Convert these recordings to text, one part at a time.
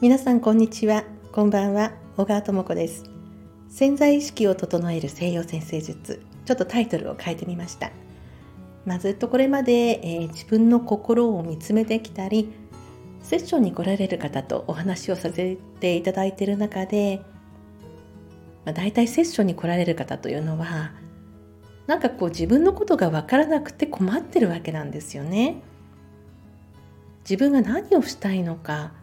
皆さんこんにちは。こんばんは。小川智子です。潜在意識を整える西洋先生術。ちょっとタイトルを変えてみました。まあ、ずっとこれまで、えー、自分の心を見つめてきたりセッションに来られる方とお話をさせていただいている中で、まあ、大体セッションに来られる方というのはなんかこう自分のことが分からなくて困ってるわけなんですよね。自分が何をしたいのか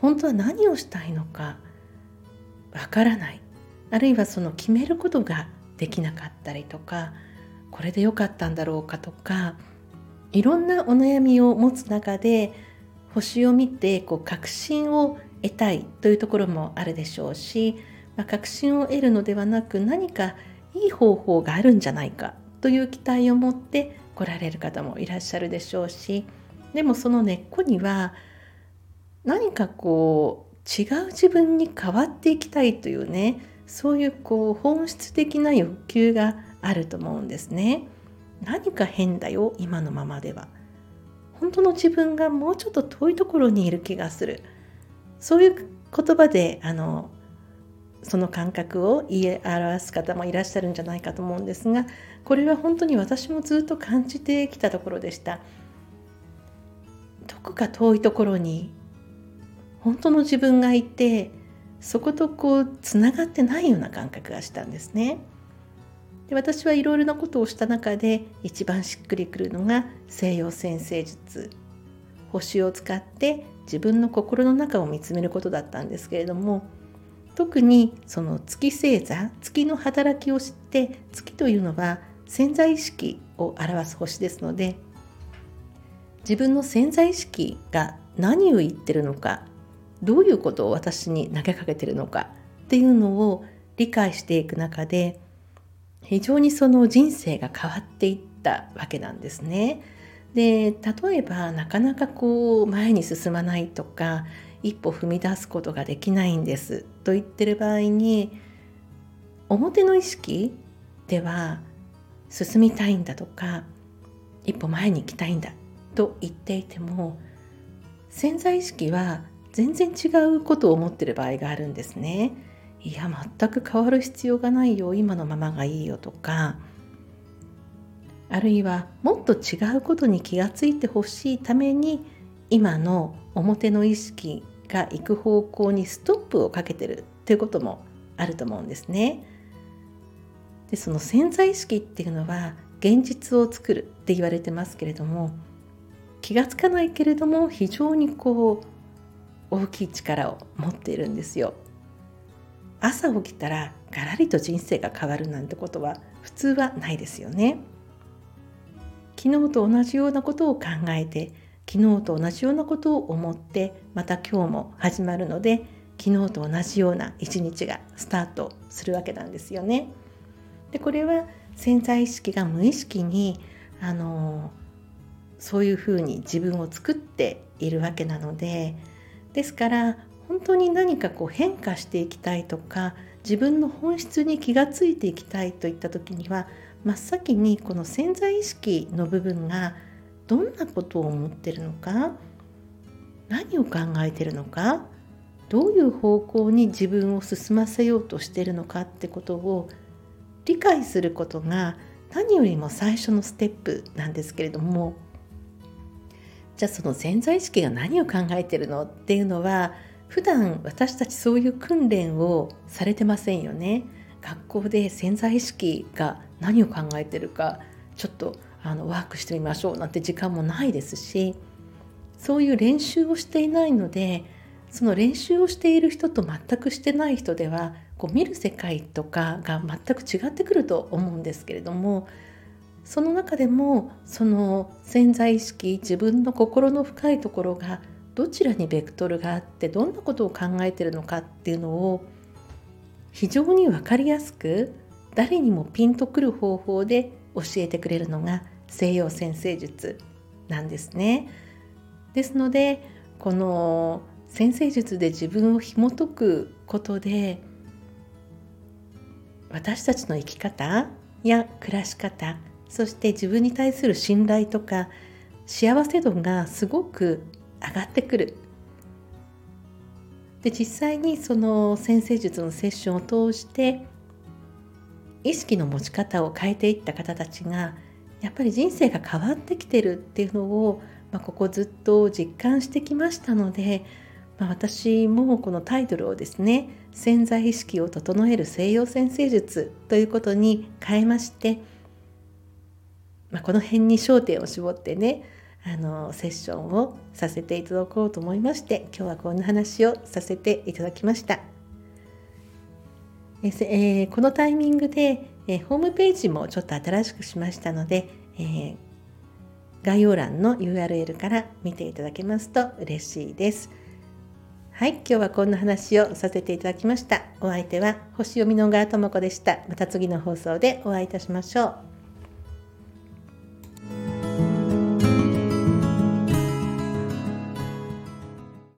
本当は何をしたいのかわからない。あるいはその決めることができなかったりとかこれでよかったんだろうかとかいろんなお悩みを持つ中で星を見てこう確信を得たいというところもあるでしょうし、まあ、確信を得るのではなく何かいい方法があるんじゃないかという期待を持って来られる方もいらっしゃるでしょうしでもその根っこには何かこう違う自分に変わっていきたいというねそういうこう本質的な欲求があると思うんですね。何か変だよ今のままでは。本当の自分がもうちょっと遠いところにいる気がする。そういう言葉であのその感覚を言い表す方もいらっしゃるんじゃないかと思うんですがこれは本当に私もずっと感じてきたところでしたどこか遠いところに本当の自分がいてそことこうつながってないような感覚がしたんですね。で私はいろいろなことをした中で一番しっくりくるのが西洋先生術星を使って自分の心の中を見つめることだったんですけれども特にその月星座月の働きを知って月というのは潜在意識を表す星ですので自分の潜在意識が何を言ってるのかどういうことを私に投げかけてるのかっていうのを理解していく中で非常にその人生が変わっていったわけなんですね。で例えばなかなかこう前に進まないとか一歩踏み出すことができないんですと言ってる場合に表の意識では進みたいんだとか一歩前に行きたいんだと言っていても潜在意識は全然違うことを思ってる場合があるんですね。いや全く変わる必要がないよ今のままがいいよとかあるいはもっと違うことに気がついてほしいために今の表の意識が行く方向にストップをかけてるっていうこともあると思うんですね。でその潜在意識っていうのは現実を作るって言われてますけれども気がつかないけれども非常にこう大きい力を持っているんですよ。朝起きたらガラリと人生が変わるなんてことは普通はないですよね。昨日と同じようなことを考えて昨日と同じようなことを思ってまた今日も始まるので昨日と同じような一日がスタートするわけなんですよね。でこれは潜在意識が無意識にあのそういうふうに自分を作っているわけなのでですから本当に何かこう変化していきたいとか自分の本質に気がついていきたいといった時には真っ先にこの潜在意識の部分がどんなことを思ってるのか何を考えてるのかどういう方向に自分を進ませようとしてるのかってことを理解することが何よりも最初のステップなんですけれどもじゃあその潜在意識が何を考えてるのっていうのは普段私たちそういう訓練をされてませんよね。学校で潜在意識が何を考えてるかちょっとあのワークしてみましょうなんて時間もないですしそういう練習をしていないのでその練習をしている人と全くしてない人ではこう見る世界とかが全く違ってくると思うんですけれどもその中でもその潜在意識自分の心の深いところがどちらにベクトルがあってどんなことを考えてるのかっていうのを非常に分かりやすく誰にもピンとくる方法で教えてくれるのが西洋先生術なんですね。ですのでこの先生術で自分を紐解くことで私たちの生き方や暮らし方そして自分に対する信頼とか幸せ度がすごく上がってくる。で実際にその先生術のセッションを通して意識の持ち方を変えていった方たちがやっぱり人生が変わってきてるっていうのを、まあ、ここずっと実感してきましたので、まあ、私もこのタイトルをですね潜在意識を整える西洋先生術ということに変えまして、まあ、この辺に焦点を絞ってねあのセッションをさせていただこうと思いまして今日はこんな話をさせていただきました。えー、このタイミングで、えー、ホームページもちょっと新しくしましたので、えー、概要欄の URL から見ていただけますと嬉しいです。はい、今日はこんな話をさせていただきました。お相手は星読みの小川智子でした。また次の放送でお会いいたしましょう。